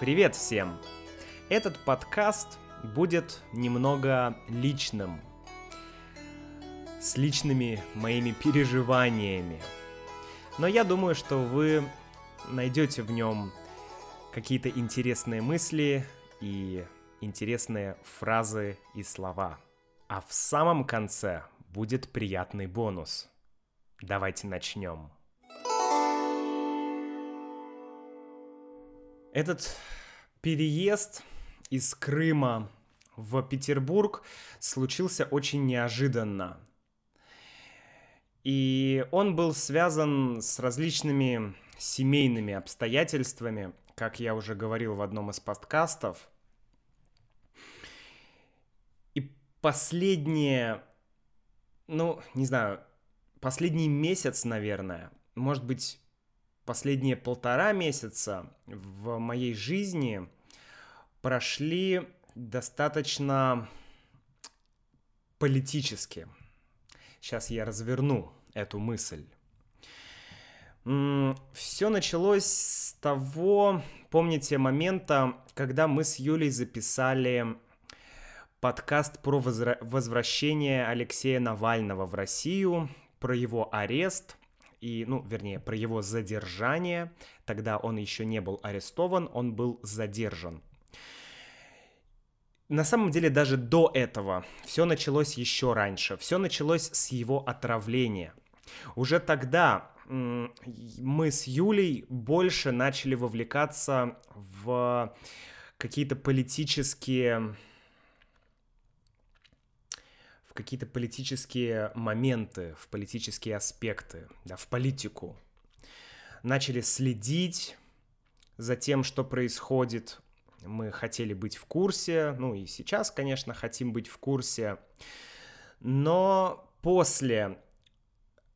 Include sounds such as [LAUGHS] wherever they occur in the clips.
Привет всем! Этот подкаст будет немного личным, с личными моими переживаниями. Но я думаю, что вы найдете в нем какие-то интересные мысли и интересные фразы и слова. А в самом конце будет приятный бонус. Давайте начнем. Этот переезд из Крыма в Петербург случился очень неожиданно. И он был связан с различными семейными обстоятельствами, как я уже говорил в одном из подкастов. И последние, ну, не знаю, последний месяц, наверное, может быть, последние полтора месяца в моей жизни прошли достаточно политически. Сейчас я разверну эту мысль. Все началось с того, помните, момента, когда мы с Юлей записали подкаст про возвращение Алексея Навального в Россию, про его арест и, ну, вернее, про его задержание. Тогда он еще не был арестован, он был задержан. На самом деле даже до этого все началось еще раньше. Все началось с его отравления. Уже тогда мы с Юлей больше начали вовлекаться в какие-то политические какие-то политические моменты, в политические аспекты, да, в политику. Начали следить за тем, что происходит. Мы хотели быть в курсе, ну и сейчас, конечно, хотим быть в курсе. Но после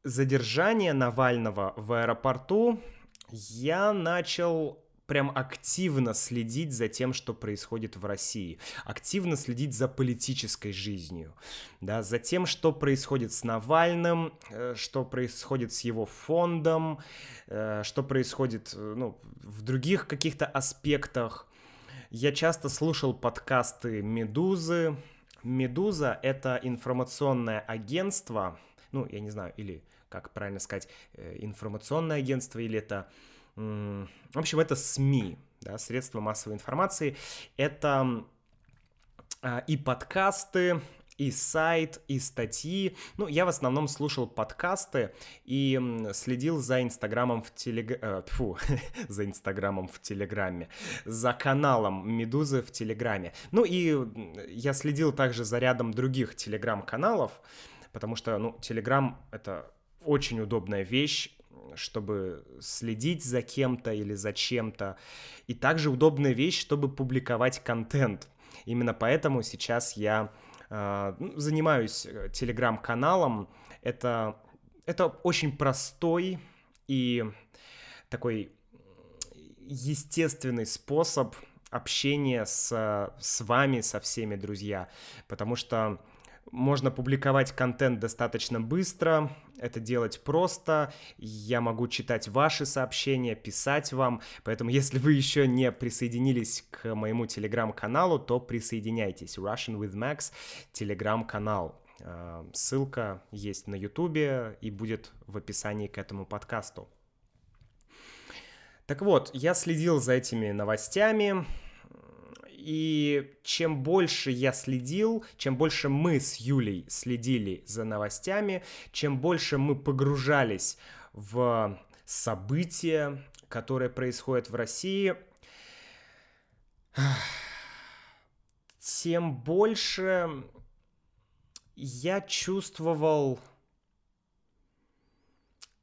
задержания Навального в аэропорту я начал прям активно следить за тем, что происходит в России, активно следить за политической жизнью, да, за тем, что происходит с Навальным, э, что происходит с его фондом, э, что происходит э, ну, в других каких-то аспектах. Я часто слушал подкасты «Медузы». «Медуза» — это информационное агентство, ну, я не знаю, или как правильно сказать, информационное агентство, или это в общем, это СМИ, да, средства массовой информации. Это а, и подкасты, и сайт, и статьи. Ну, я в основном слушал подкасты и следил за Инстаграмом в Телеграме... Э, фу, [LAUGHS] за Инстаграмом в Телеграме. За каналом Медузы в Телеграме. Ну и я следил также за рядом других Телеграм-каналов, потому что, ну, Телеграм — это очень удобная вещь, чтобы следить за кем-то или за чем-то. И также удобная вещь, чтобы публиковать контент. Именно поэтому сейчас я э, занимаюсь э, телеграм-каналом. Это, это очень простой и такой естественный способ общения с, с вами, со всеми, друзья. Потому что можно публиковать контент достаточно быстро, это делать просто, я могу читать ваши сообщения, писать вам, поэтому если вы еще не присоединились к моему телеграм-каналу, то присоединяйтесь. Russian with Max, телеграм-канал. Э, ссылка есть на ютубе и будет в описании к этому подкасту. Так вот, я следил за этими новостями, и чем больше я следил, чем больше мы с Юлей следили за новостями, чем больше мы погружались в события, которые происходят в России, тем больше я чувствовал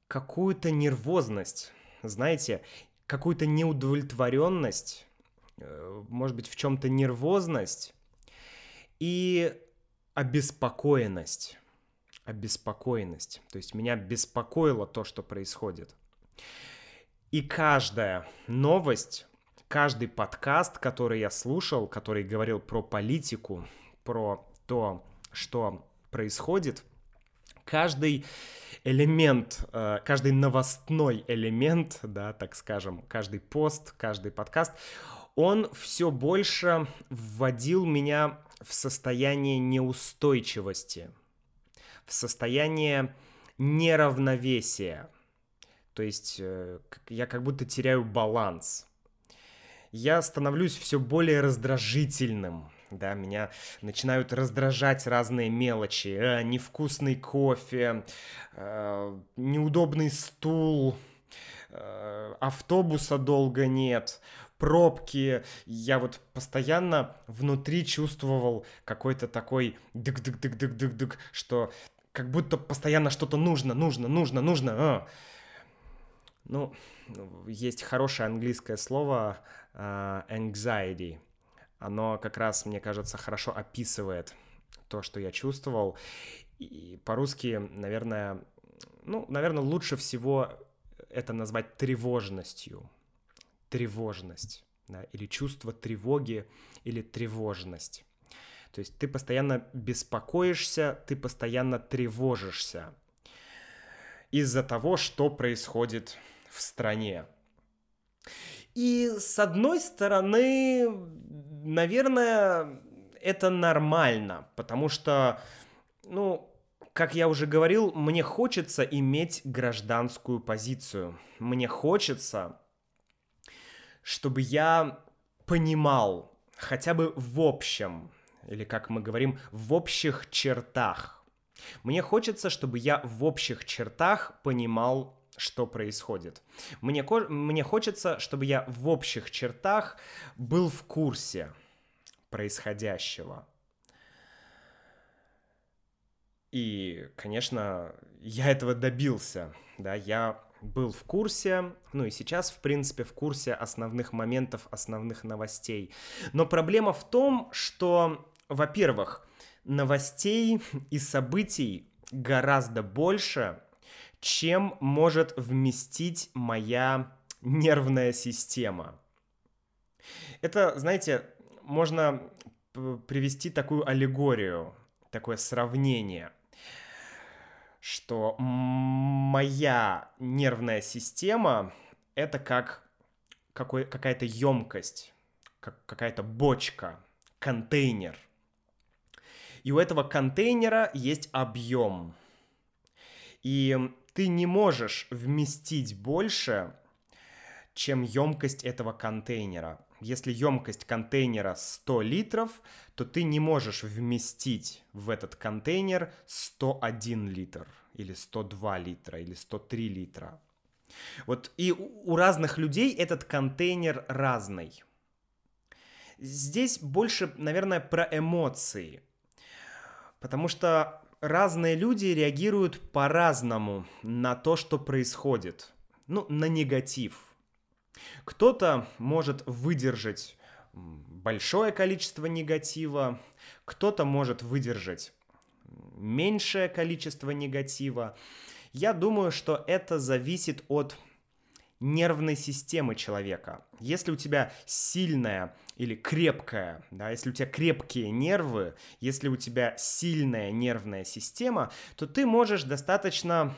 какую-то нервозность, знаете, какую-то неудовлетворенность может быть, в чем-то нервозность и обеспокоенность. Обеспокоенность. То есть меня беспокоило то, что происходит. И каждая новость, каждый подкаст, который я слушал, который говорил про политику, про то, что происходит, каждый элемент, э, каждый новостной элемент, да, так скажем, каждый пост, каждый подкаст, он все больше вводил меня в состояние неустойчивости, в состояние неравновесия. То есть э, я как будто теряю баланс. Я становлюсь все более раздражительным, да, меня начинают раздражать разные мелочи, э, невкусный кофе, э, неудобный стул, э, автобуса долго нет, пробки. Я вот постоянно внутри чувствовал какой-то такой дык-дык-дык-дык-дык-дык, что как будто постоянно что-то нужно, нужно, нужно, нужно. А. Ну, есть хорошее английское слово uh, anxiety. Оно как раз, мне кажется, хорошо описывает то, что я чувствовал. И по-русски, наверное, ну, наверное, лучше всего это назвать тревожностью. Тревожность, да, или чувство тревоги, или тревожность. То есть ты постоянно беспокоишься, ты постоянно тревожишься из-за того, что происходит в стране. И с одной стороны, наверное, это нормально, потому что, ну, как я уже говорил, мне хочется иметь гражданскую позицию. Мне хочется, чтобы я понимал хотя бы в общем, или как мы говорим, в общих чертах. Мне хочется, чтобы я в общих чертах понимал, что происходит. Мне, мне хочется, чтобы я в общих чертах был в курсе происходящего. И, конечно, я этого добился, да, я был в курсе, ну и сейчас, в принципе, в курсе основных моментов, основных новостей. Но проблема в том, что во-первых, новостей и событий гораздо больше, чем может вместить моя нервная система. Это, знаете, можно привести такую аллегорию, такое сравнение, что моя нервная система это как какой, какая-то емкость, как какая-то бочка, контейнер – и у этого контейнера есть объем. И ты не можешь вместить больше, чем емкость этого контейнера. Если емкость контейнера 100 литров, то ты не можешь вместить в этот контейнер 101 литр, или 102 литра, или 103 литра. Вот и у разных людей этот контейнер разный. Здесь больше, наверное, про эмоции. Потому что разные люди реагируют по-разному на то, что происходит. Ну, на негатив. Кто-то может выдержать большое количество негатива, кто-то может выдержать меньшее количество негатива. Я думаю, что это зависит от нервной системы человека. Если у тебя сильная или крепкая, да, если у тебя крепкие нервы, если у тебя сильная нервная система, то ты можешь достаточно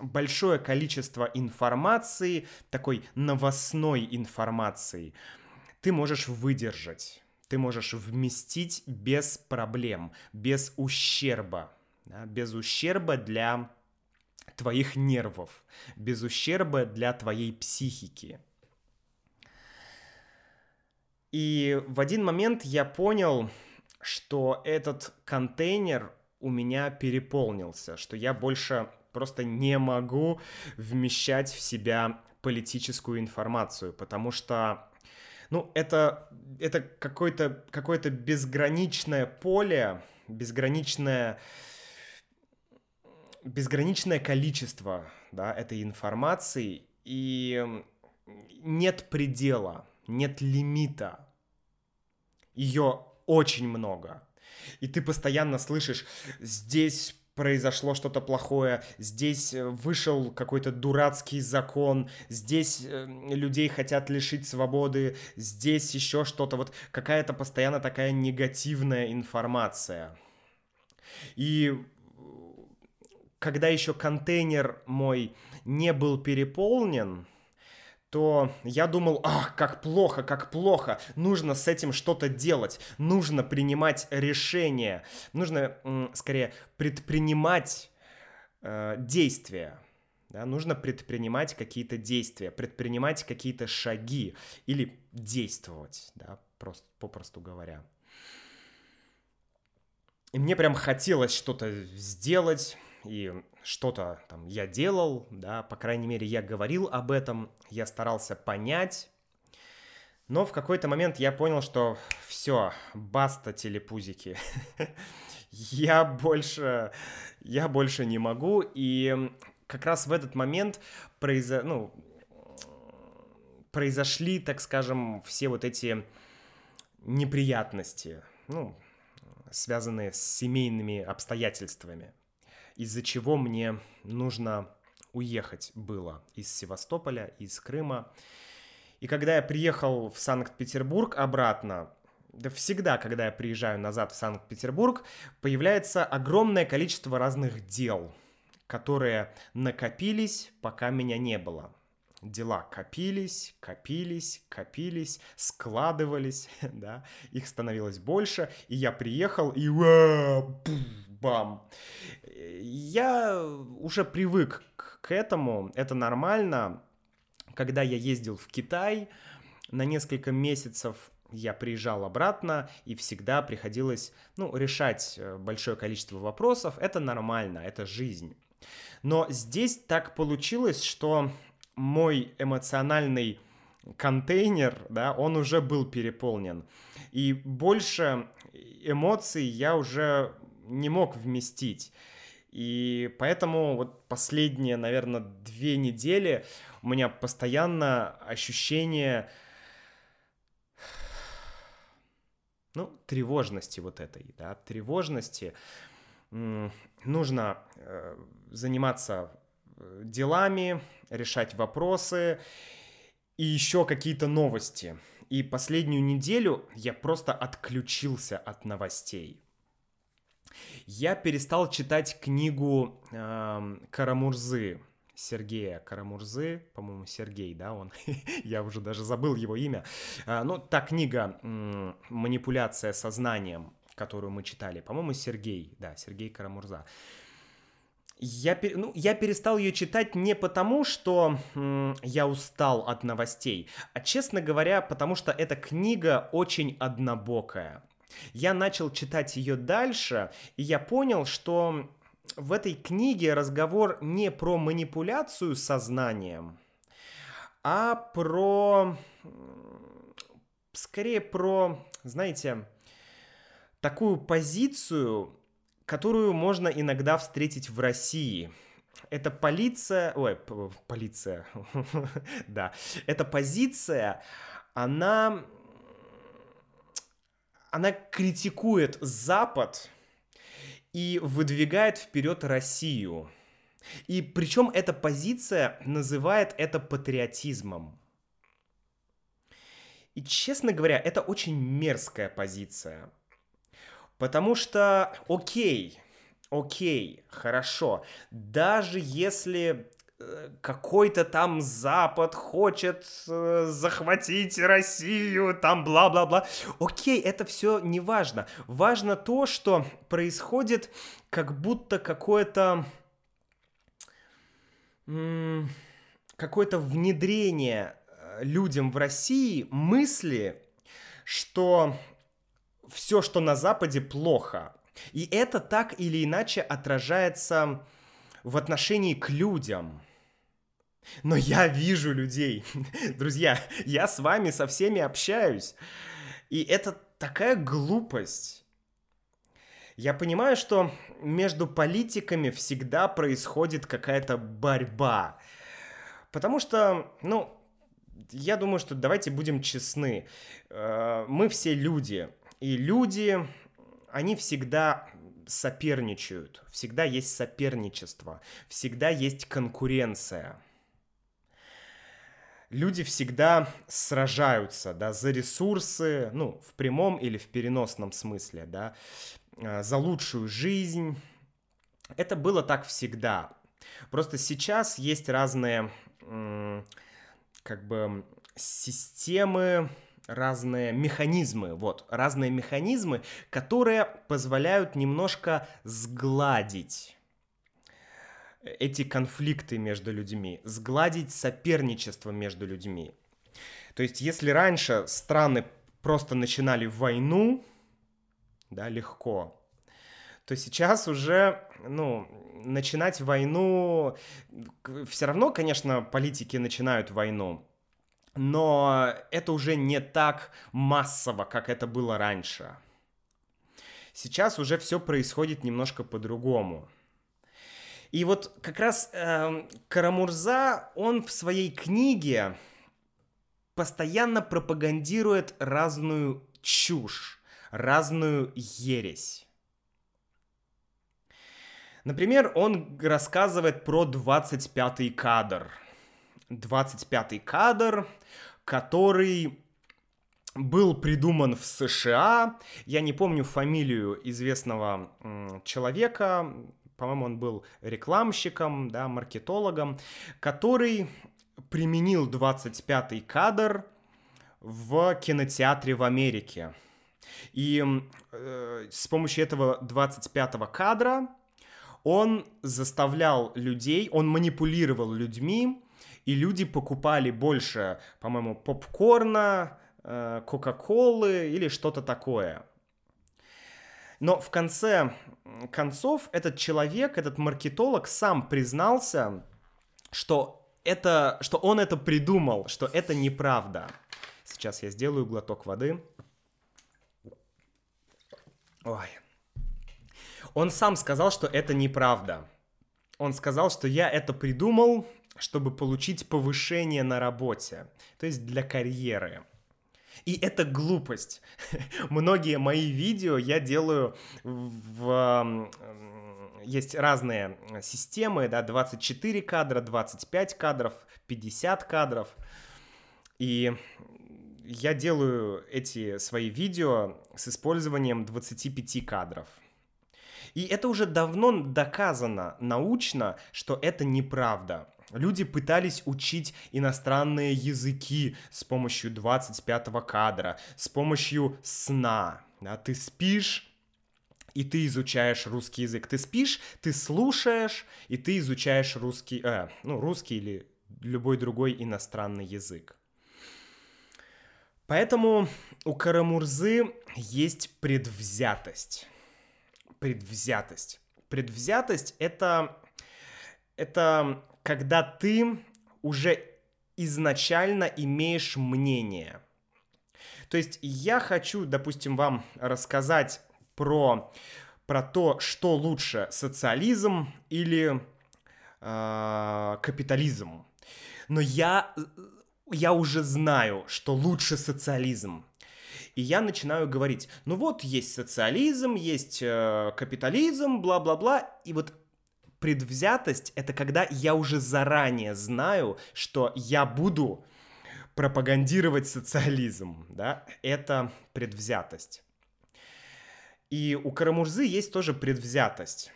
большое количество информации, такой новостной информации, ты можешь выдержать, ты можешь вместить без проблем, без ущерба, да, без ущерба для твоих нервов, без ущерба для твоей психики. И в один момент я понял, что этот контейнер у меня переполнился, что я больше просто не могу вмещать в себя политическую информацию, потому что, ну, это, это какое-то какое безграничное поле, безграничное, безграничное количество да, этой информации, и нет предела, нет лимита ее очень много. И ты постоянно слышишь, здесь произошло что-то плохое, здесь э, вышел какой-то дурацкий закон, здесь э, людей хотят лишить свободы, здесь еще что-то, вот какая-то постоянно такая негативная информация. И когда еще контейнер мой не был переполнен, то я думал, ах, как плохо, как плохо, нужно с этим что-то делать, нужно принимать решения, нужно, скорее, предпринимать э, действия. Да, нужно предпринимать какие-то действия, предпринимать какие-то шаги или действовать, да, просто, попросту говоря. И мне прям хотелось что-то сделать, и что-то там я делал, да, по крайней мере, я говорил об этом, я старался понять, но в какой-то момент я понял, что все, баста телепузики. [LAUGHS] я больше, я больше не могу, и как раз в этот момент произо... ну, произошли, так скажем, все вот эти неприятности, ну, связанные с семейными обстоятельствами, из-за чего мне нужно уехать было из Севастополя, из Крыма. И когда я приехал в Санкт-Петербург обратно, да всегда, когда я приезжаю назад в Санкт-Петербург, появляется огромное количество разных дел, которые накопились, пока меня не было. Дела копились, копились, копились, складывались, [LAUGHS] да, их становилось больше, и я приехал, и бам. Я уже привык к этому, это нормально. Когда я ездил в Китай на несколько месяцев, я приезжал обратно, и всегда приходилось, ну, решать э, большое количество вопросов. Это нормально, это жизнь. Но здесь так получилось, что мой эмоциональный контейнер, да, он уже был переполнен. И больше эмоций я уже не мог вместить. И поэтому вот последние, наверное, две недели у меня постоянно ощущение, ну, тревожности вот этой, да, тревожности. Нужно э, заниматься э, делами, решать вопросы и еще какие-то новости. И последнюю неделю я просто отключился от новостей. Я перестал читать книгу э, Карамурзы, Сергея Карамурзы, по-моему, Сергей, да, он, [LAUGHS] я уже даже забыл его имя. А, ну, та книга «Манипуляция сознанием», которую мы читали, по-моему, Сергей, да, Сергей Карамурза. Я, ну, я перестал ее читать не потому, что я устал от новостей, а, честно говоря, потому что эта книга очень однобокая. Я начал читать ее дальше, и я понял, что в этой книге разговор не про манипуляцию сознанием, а про... Скорее про, знаете, такую позицию, которую можно иногда встретить в России. Это полиция... Ой, полиция. [LAUGHS] да. Эта позиция, она она критикует Запад и выдвигает вперед Россию. И причем эта позиция называет это патриотизмом. И, честно говоря, это очень мерзкая позиция. Потому что, окей, окей, хорошо, даже если какой-то там Запад хочет э, захватить Россию, там бла-бла-бла. Окей, это все не важно. Важно то, что происходит как будто какое-то... какое-то внедрение э, людям в России мысли, что все, что на Западе, плохо. И это так или иначе отражается в отношении к людям. Но я вижу людей. [LAUGHS] Друзья, я с вами со всеми общаюсь. И это такая глупость. Я понимаю, что между политиками всегда происходит какая-то борьба. Потому что, ну, я думаю, что давайте будем честны. Э, мы все люди. И люди, они всегда соперничают. Всегда есть соперничество. Всегда есть конкуренция люди всегда сражаются, да, за ресурсы, ну, в прямом или в переносном смысле, да, а, за лучшую жизнь. Это было так всегда. Просто сейчас есть разные как бы системы, разные механизмы, вот, разные механизмы, которые позволяют немножко сгладить эти конфликты между людьми, сгладить соперничество между людьми. То есть, если раньше страны просто начинали войну, да, легко, то сейчас уже, ну, начинать войну, все равно, конечно, политики начинают войну, но это уже не так массово, как это было раньше. Сейчас уже все происходит немножко по-другому. И вот как раз э, Карамурза, он в своей книге постоянно пропагандирует разную чушь, разную ересь. Например, он рассказывает про 25-й кадр. 25-й кадр, который был придуман в США. Я не помню фамилию известного человека, по-моему, он был рекламщиком, да, маркетологом, который применил 25-й кадр в кинотеатре в Америке. И э, с помощью этого 25-го кадра он заставлял людей, он манипулировал людьми, и люди покупали больше, по-моему, попкорна, э, кока-колы или что-то такое. Но в конце концов этот человек, этот маркетолог сам признался, что это, что он это придумал, что это неправда. Сейчас я сделаю глоток воды. Ой. Он сам сказал, что это неправда. Он сказал, что я это придумал, чтобы получить повышение на работе, то есть для карьеры. И это глупость. [LAUGHS] Многие мои видео я делаю в... Есть разные системы, да, 24 кадра, 25 кадров, 50 кадров. И я делаю эти свои видео с использованием 25 кадров. И это уже давно доказано научно, что это неправда. Люди пытались учить иностранные языки с помощью 25 кадра, с помощью сна. Да, ты спишь, и ты изучаешь русский язык. Ты спишь, ты слушаешь, и ты изучаешь русский, э, ну, русский или любой другой иностранный язык. Поэтому у Карамурзы есть предвзятость. Предвзятость. Предвзятость это, это когда ты уже изначально имеешь мнение. То есть я хочу, допустим, вам рассказать про, про то, что лучше, социализм или э, капитализм. Но я, я уже знаю, что лучше социализм. И я начинаю говорить, ну вот есть социализм, есть э, капитализм, бла-бла-бла, и вот предвзятость — это когда я уже заранее знаю, что я буду пропагандировать социализм, да, это предвзятость. И у Карамурзы есть тоже предвзятость.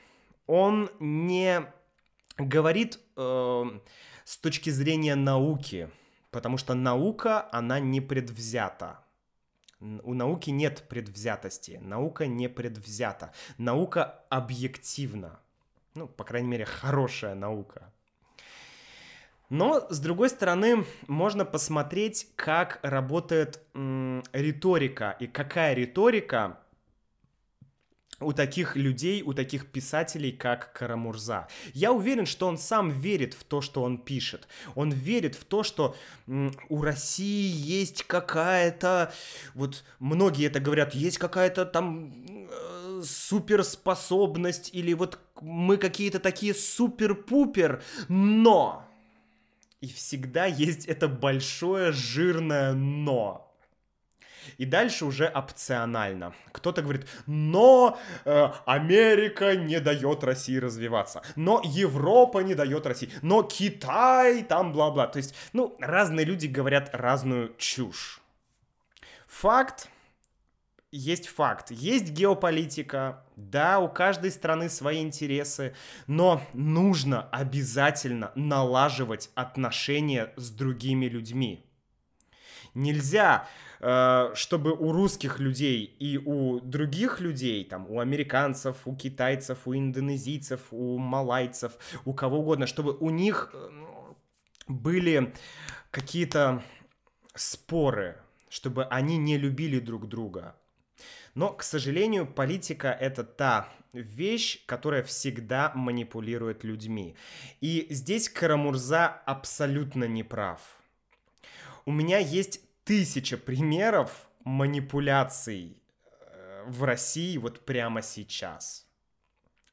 Он не говорит э, с точки зрения науки, потому что наука, она не предвзята. У науки нет предвзятости, наука не предвзята, наука объективна. Ну, по крайней мере, хорошая наука. Но, с другой стороны, можно посмотреть, как работает м, риторика и какая риторика у таких людей, у таких писателей, как Карамурза. Я уверен, что он сам верит в то, что он пишет. Он верит в то, что у России есть какая-то, вот многие это говорят, есть какая-то там э, суперспособность или вот мы какие-то такие супер-пупер, но... И всегда есть это большое жирное но. И дальше уже опционально. Кто-то говорит, но э, Америка не дает России развиваться, но Европа не дает России, но Китай там бла-бла. То есть, ну, разные люди говорят разную чушь. Факт есть факт. Есть геополитика, да, у каждой страны свои интересы, но нужно обязательно налаживать отношения с другими людьми. Нельзя, э, чтобы у русских людей и у других людей, там, у американцев, у китайцев, у индонезийцев, у малайцев, у кого угодно, чтобы у них э, были какие-то споры, чтобы они не любили друг друга. Но, к сожалению, политика — это та вещь, которая всегда манипулирует людьми. И здесь Карамурза абсолютно не прав. У меня есть тысяча примеров манипуляций э, в России вот прямо сейчас.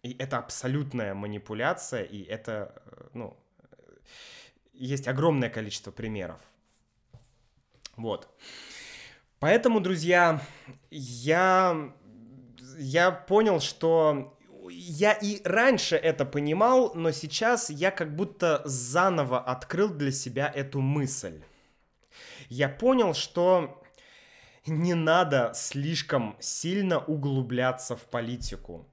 И это абсолютная манипуляция, и это, э, ну, есть огромное количество примеров. Вот. Поэтому, друзья, я, я понял, что я и раньше это понимал, но сейчас я как будто заново открыл для себя эту мысль. Я понял, что не надо слишком сильно углубляться в политику.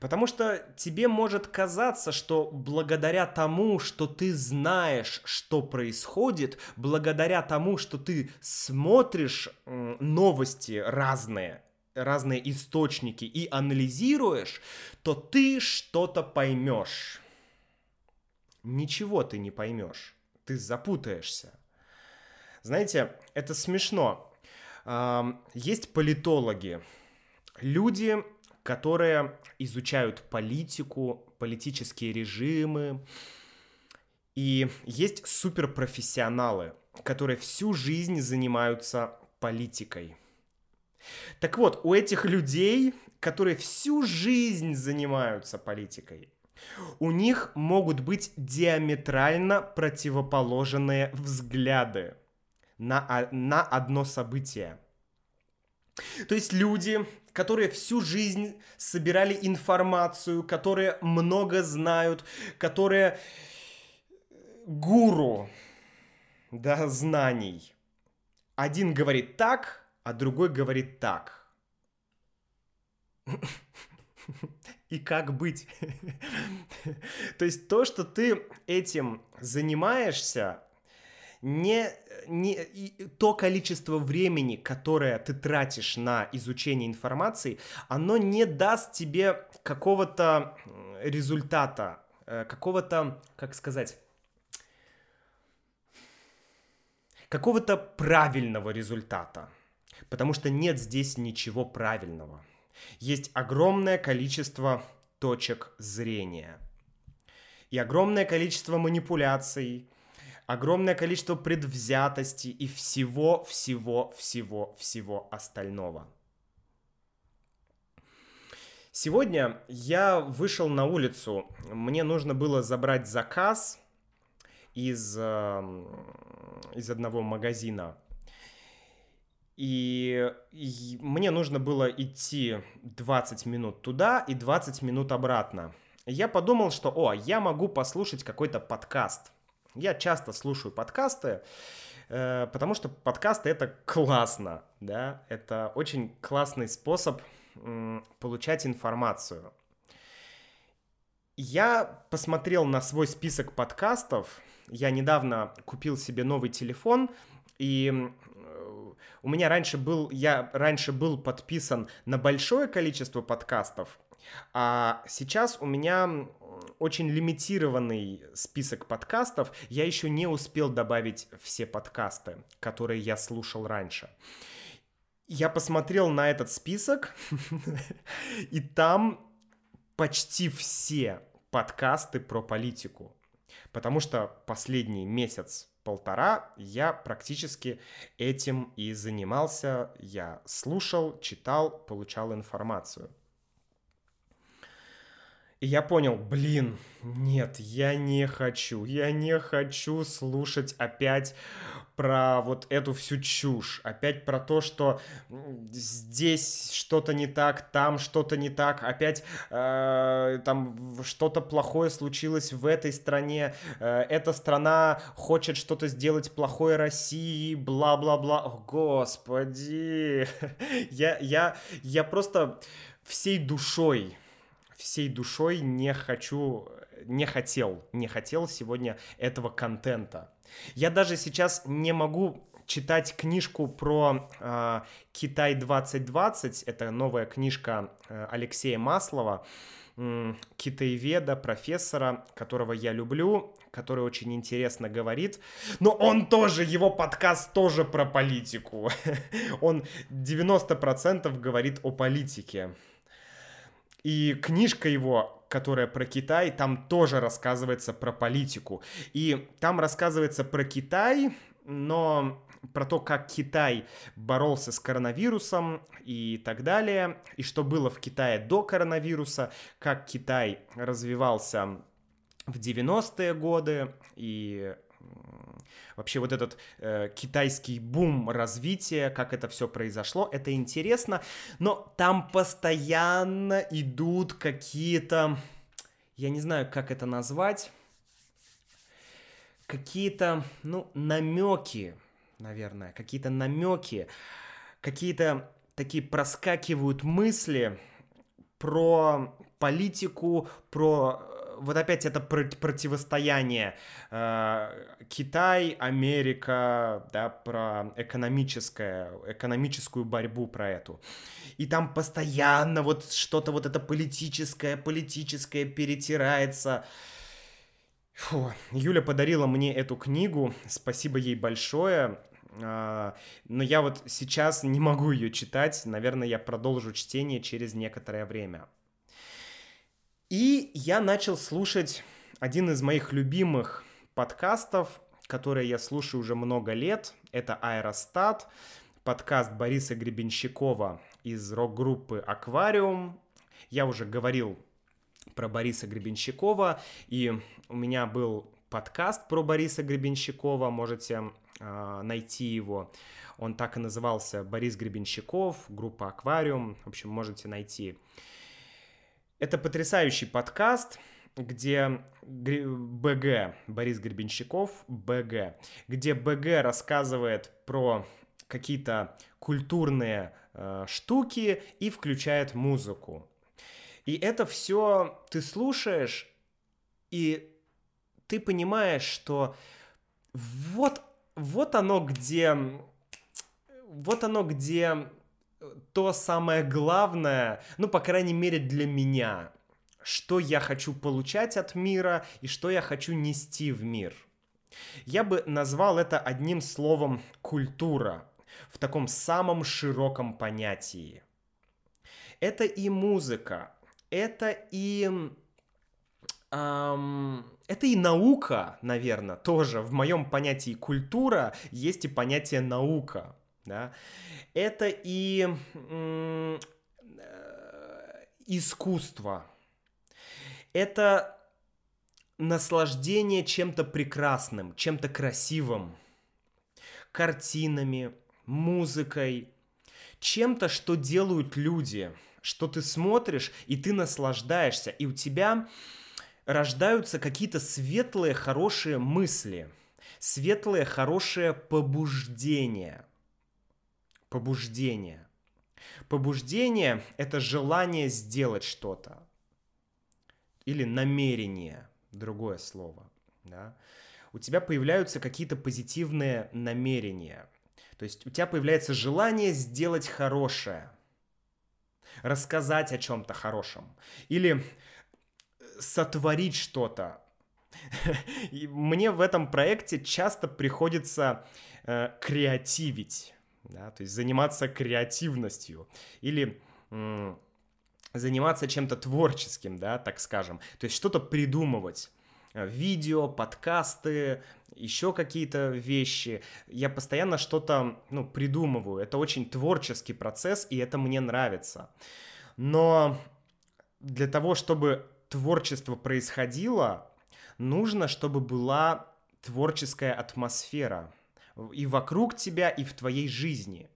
Потому что тебе может казаться, что благодаря тому, что ты знаешь, что происходит, благодаря тому, что ты смотришь новости разные, разные источники и анализируешь, то ты что-то поймешь. Ничего ты не поймешь. Ты запутаешься. Знаете, это смешно. Есть политологи, люди, которые изучают политику, политические режимы. И есть суперпрофессионалы, которые всю жизнь занимаются политикой. Так вот, у этих людей, которые всю жизнь занимаются политикой, у них могут быть диаметрально противоположные взгляды на, на одно событие. То есть люди, которые всю жизнь собирали информацию, которые много знают, которые гуру да, знаний. Один говорит так, а другой говорит так. [LAUGHS] И как быть? [LAUGHS] То есть то, что ты этим занимаешься, не, не и то количество времени, которое ты тратишь на изучение информации, оно не даст тебе какого-то результата, э, какого-то, как сказать, какого-то правильного результата. Потому что нет здесь ничего правильного. Есть огромное количество точек зрения. И огромное количество манипуляций, огромное количество предвзятости и всего-всего-всего-всего остального. Сегодня я вышел на улицу, мне нужно было забрать заказ из, эм, из одного магазина. И, и мне нужно было идти 20 минут туда и 20 минут обратно. Я подумал, что, о, я могу послушать какой-то подкаст – я часто слушаю подкасты, э, потому что подкасты это классно, да, это очень классный способ получать информацию. Я посмотрел на свой список подкастов. Я недавно купил себе новый телефон, и у меня раньше был, я раньше был подписан на большое количество подкастов, а сейчас у меня очень лимитированный список подкастов. Я еще не успел добавить все подкасты, которые я слушал раньше. Я посмотрел на этот список, [LAUGHS] и там почти все подкасты про политику. Потому что последний месяц полтора я практически этим и занимался. Я слушал, читал, получал информацию. И я понял, блин, нет, я не хочу, я не хочу слушать опять про вот эту всю чушь, опять про то, что здесь что-то не так, там что-то не так, опять э, там что-то плохое случилось в этой стране, э, эта страна хочет что-то сделать плохое России, бла-бла-бла, господи, [LAUGHS] я, я, я просто всей душой, всей душой не хочу, не хотел, не хотел сегодня этого контента. Я даже сейчас не могу читать книжку про э, Китай 2020. Это новая книжка э, Алексея Маслова, э, китаеведа, профессора, которого я люблю, который очень интересно говорит. Но он тоже, его подкаст тоже про политику. [LAUGHS] Он 90% говорит о политике. И книжка его, которая про Китай, там тоже рассказывается про политику. И там рассказывается про Китай, но про то, как Китай боролся с коронавирусом и так далее, и что было в Китае до коронавируса, как Китай развивался в 90-е годы и вообще вот этот э, китайский бум развития, как это все произошло, это интересно, но там постоянно идут какие-то, я не знаю, как это назвать, какие-то, ну, намеки, наверное, какие-то намеки, какие-то такие проскакивают мысли про политику, про вот опять это противостояние э, Китай, Америка, да, про экономическое, экономическую борьбу про эту. И там постоянно вот что-то вот это политическое, политическое перетирается. Фу. Юля подарила мне эту книгу, спасибо ей большое. Uh, но я вот сейчас не могу ее читать, наверное, я продолжу чтение через некоторое время. И я начал слушать один из моих любимых подкастов, которые я слушаю уже много лет. Это «Аэростат», подкаст Бориса Гребенщикова из рок-группы «Аквариум». Я уже говорил про Бориса Гребенщикова, и у меня был подкаст про Бориса Гребенщикова, можете э, найти его. Он так и назывался «Борис Гребенщиков», группа «Аквариум», в общем, можете найти. Это потрясающий подкаст, где БГ, Борис Гребенщиков, БГ, где БГ рассказывает про какие-то культурные э, штуки и включает музыку. И это все ты слушаешь, и ты понимаешь, что вот, вот оно где, вот оно где то самое главное, ну, по крайней мере, для меня, что я хочу получать от мира и что я хочу нести в мир. Я бы назвал это одним словом «культура» в таком самом широком понятии. Это и музыка, это и... Эм, это и наука, наверное, тоже. В моем понятии культура есть и понятие наука. Да? Это и э, искусство. Это наслаждение чем-то прекрасным, чем-то красивым, картинами, музыкой, чем-то, что делают люди, что ты смотришь, и ты наслаждаешься, и у тебя рождаются какие-то светлые, хорошие мысли, светлые, хорошие побуждения – побуждение. Побуждение — это желание сделать что-то. Или намерение, другое слово. Да? У тебя появляются какие-то позитивные намерения. То есть у тебя появляется желание сделать хорошее. Рассказать о чем-то хорошем. Или сотворить что-то. [LAUGHS] Мне в этом проекте часто приходится э, креативить да, то есть заниматься креативностью или заниматься чем-то творческим, да, так скажем, то есть что-то придумывать э, видео, подкасты, еще какие-то вещи. Я постоянно что-то ну, придумываю. Это очень творческий процесс, и это мне нравится. Но для того, чтобы творчество происходило, нужно, чтобы была творческая атмосфера и вокруг тебя, и в твоей жизни.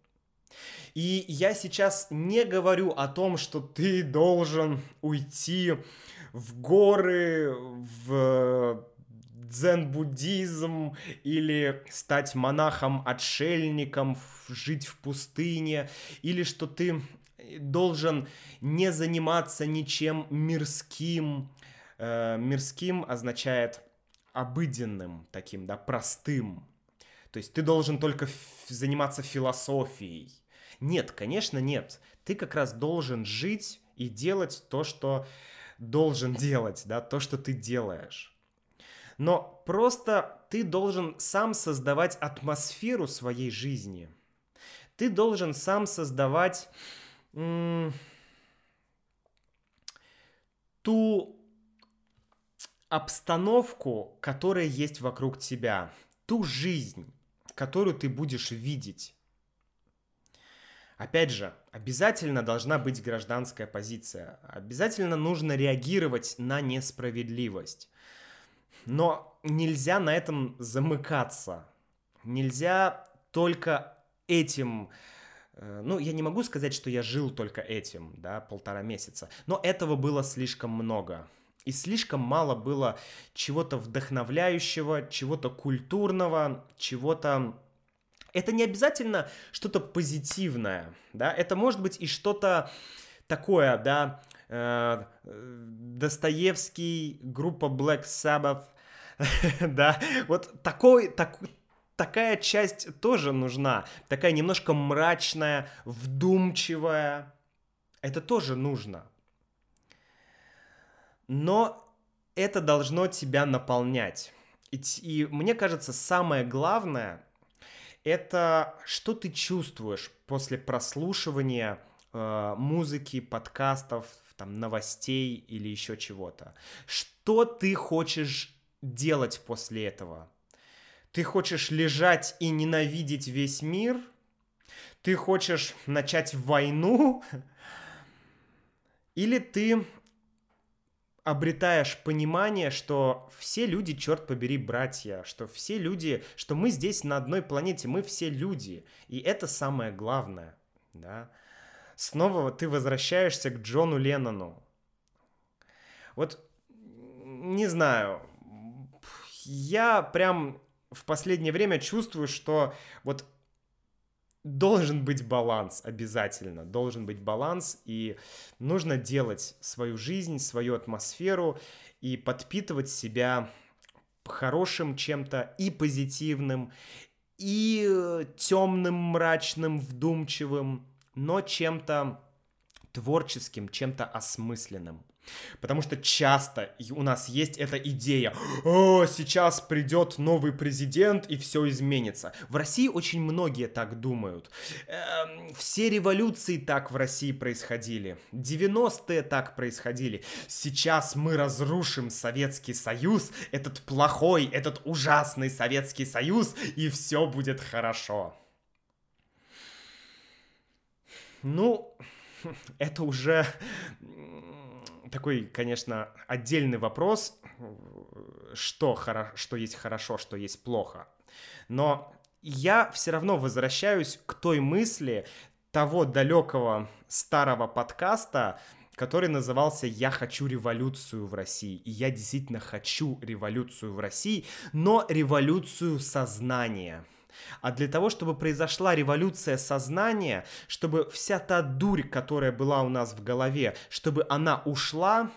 И я сейчас не говорю о том, что ты должен уйти в горы, в дзен-буддизм или стать монахом-отшельником, жить в пустыне, или что ты должен не заниматься ничем мирским. Э, мирским означает обыденным таким, да, простым. То есть ты должен только заниматься философией. Нет, конечно, нет. Ты как раз должен жить и делать то, что должен делать, да, то, что ты делаешь. Но просто ты должен сам создавать атмосферу своей жизни. Ты должен сам создавать ту обстановку, которая есть вокруг тебя, ту жизнь, которую ты будешь видеть. Опять же, обязательно должна быть гражданская позиция. Обязательно нужно реагировать на несправедливость. Но нельзя на этом замыкаться. Нельзя только этим... Э, ну, я не могу сказать, что я жил только этим, да, полтора месяца. Но этого было слишком много. И слишком мало было чего-то вдохновляющего, чего-то культурного, чего-то... Это не обязательно что-то позитивное, да, это может быть и что-то такое, да, э, Достоевский, группа Black Sabbath, [LAUGHS] да, вот такой, так, такая часть тоже нужна, такая немножко мрачная, вдумчивая, это тоже нужно но это должно тебя наполнять. И, и мне кажется, самое главное это что ты чувствуешь после прослушивания э, музыки, подкастов, там, новостей или еще чего-то. Что ты хочешь делать после этого? Ты хочешь лежать и ненавидеть весь мир? Ты хочешь начать войну? [LAUGHS] Или ты обретаешь понимание, что все люди, черт побери, братья, что все люди, что мы здесь на одной планете, мы все люди, и это самое главное, да. Снова ты возвращаешься к Джону Леннону. Вот, не знаю, я прям в последнее время чувствую, что вот должен быть баланс обязательно, должен быть баланс, и нужно делать свою жизнь, свою атмосферу и подпитывать себя хорошим чем-то и позитивным, и э, темным, мрачным, вдумчивым, но чем-то творческим, чем-то осмысленным. Потому что часто у нас есть эта идея, о, сейчас придет новый президент и все изменится. В России очень многие так думают. Эм, все революции так в России происходили. 90-е так происходили. Сейчас мы разрушим Советский Союз, этот плохой, этот ужасный Советский Союз, и все будет хорошо. Ну, [LAUGHS] это уже такой, конечно, отдельный вопрос, что, хоро... что есть хорошо, что есть плохо. Но я все равно возвращаюсь к той мысли того далекого старого подкаста, который назывался «Я хочу революцию в России». И я действительно хочу революцию в России, но революцию сознания – а для того, чтобы произошла революция сознания, чтобы вся та дурь, которая была у нас в голове, чтобы она ушла,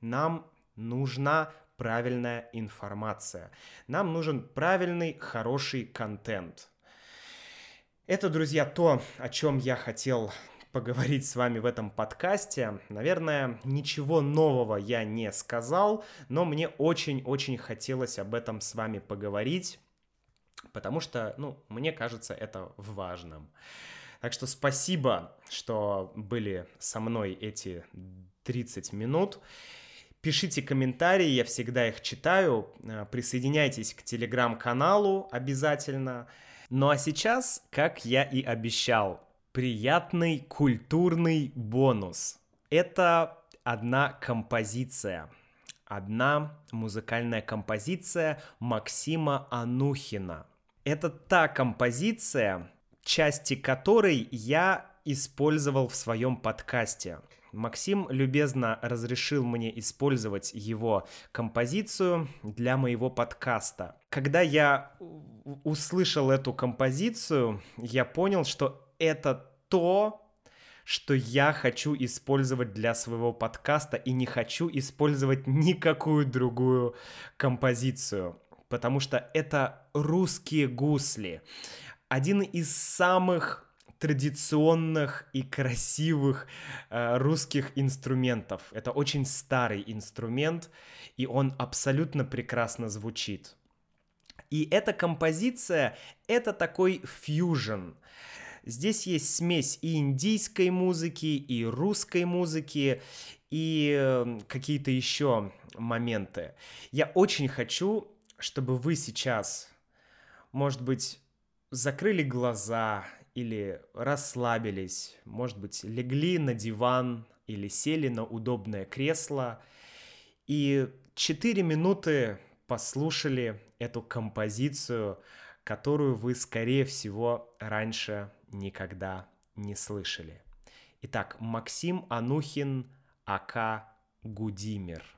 нам нужна правильная информация. Нам нужен правильный, хороший контент. Это, друзья, то, о чем я хотел поговорить с вами в этом подкасте. Наверное, ничего нового я не сказал, но мне очень-очень хотелось об этом с вами поговорить потому что, ну, мне кажется это важным. Так что спасибо, что были со мной эти 30 минут. Пишите комментарии, я всегда их читаю. Э, присоединяйтесь к телеграм-каналу обязательно. Ну а сейчас, как я и обещал, приятный культурный бонус. Это одна композиция – одна музыкальная композиция Максима Анухина. Это та композиция, части которой я использовал в своем подкасте. Максим любезно разрешил мне использовать его композицию для моего подкаста. Когда я услышал эту композицию, я понял, что это то, что я хочу использовать для своего подкаста и не хочу использовать никакую другую композицию, потому что это русские гусли. Один из самых традиционных и красивых э, русских инструментов. Это очень старый инструмент, и он абсолютно прекрасно звучит. И эта композиция — это такой фьюжн. Здесь есть смесь и индийской музыки, и русской музыки, и э, какие-то еще моменты. Я очень хочу, чтобы вы сейчас, может быть, закрыли глаза или расслабились, может быть, легли на диван или сели на удобное кресло и 4 минуты послушали эту композицию, которую вы, скорее всего, раньше никогда не слышали. Итак, Максим Анухин, АК Гудимир –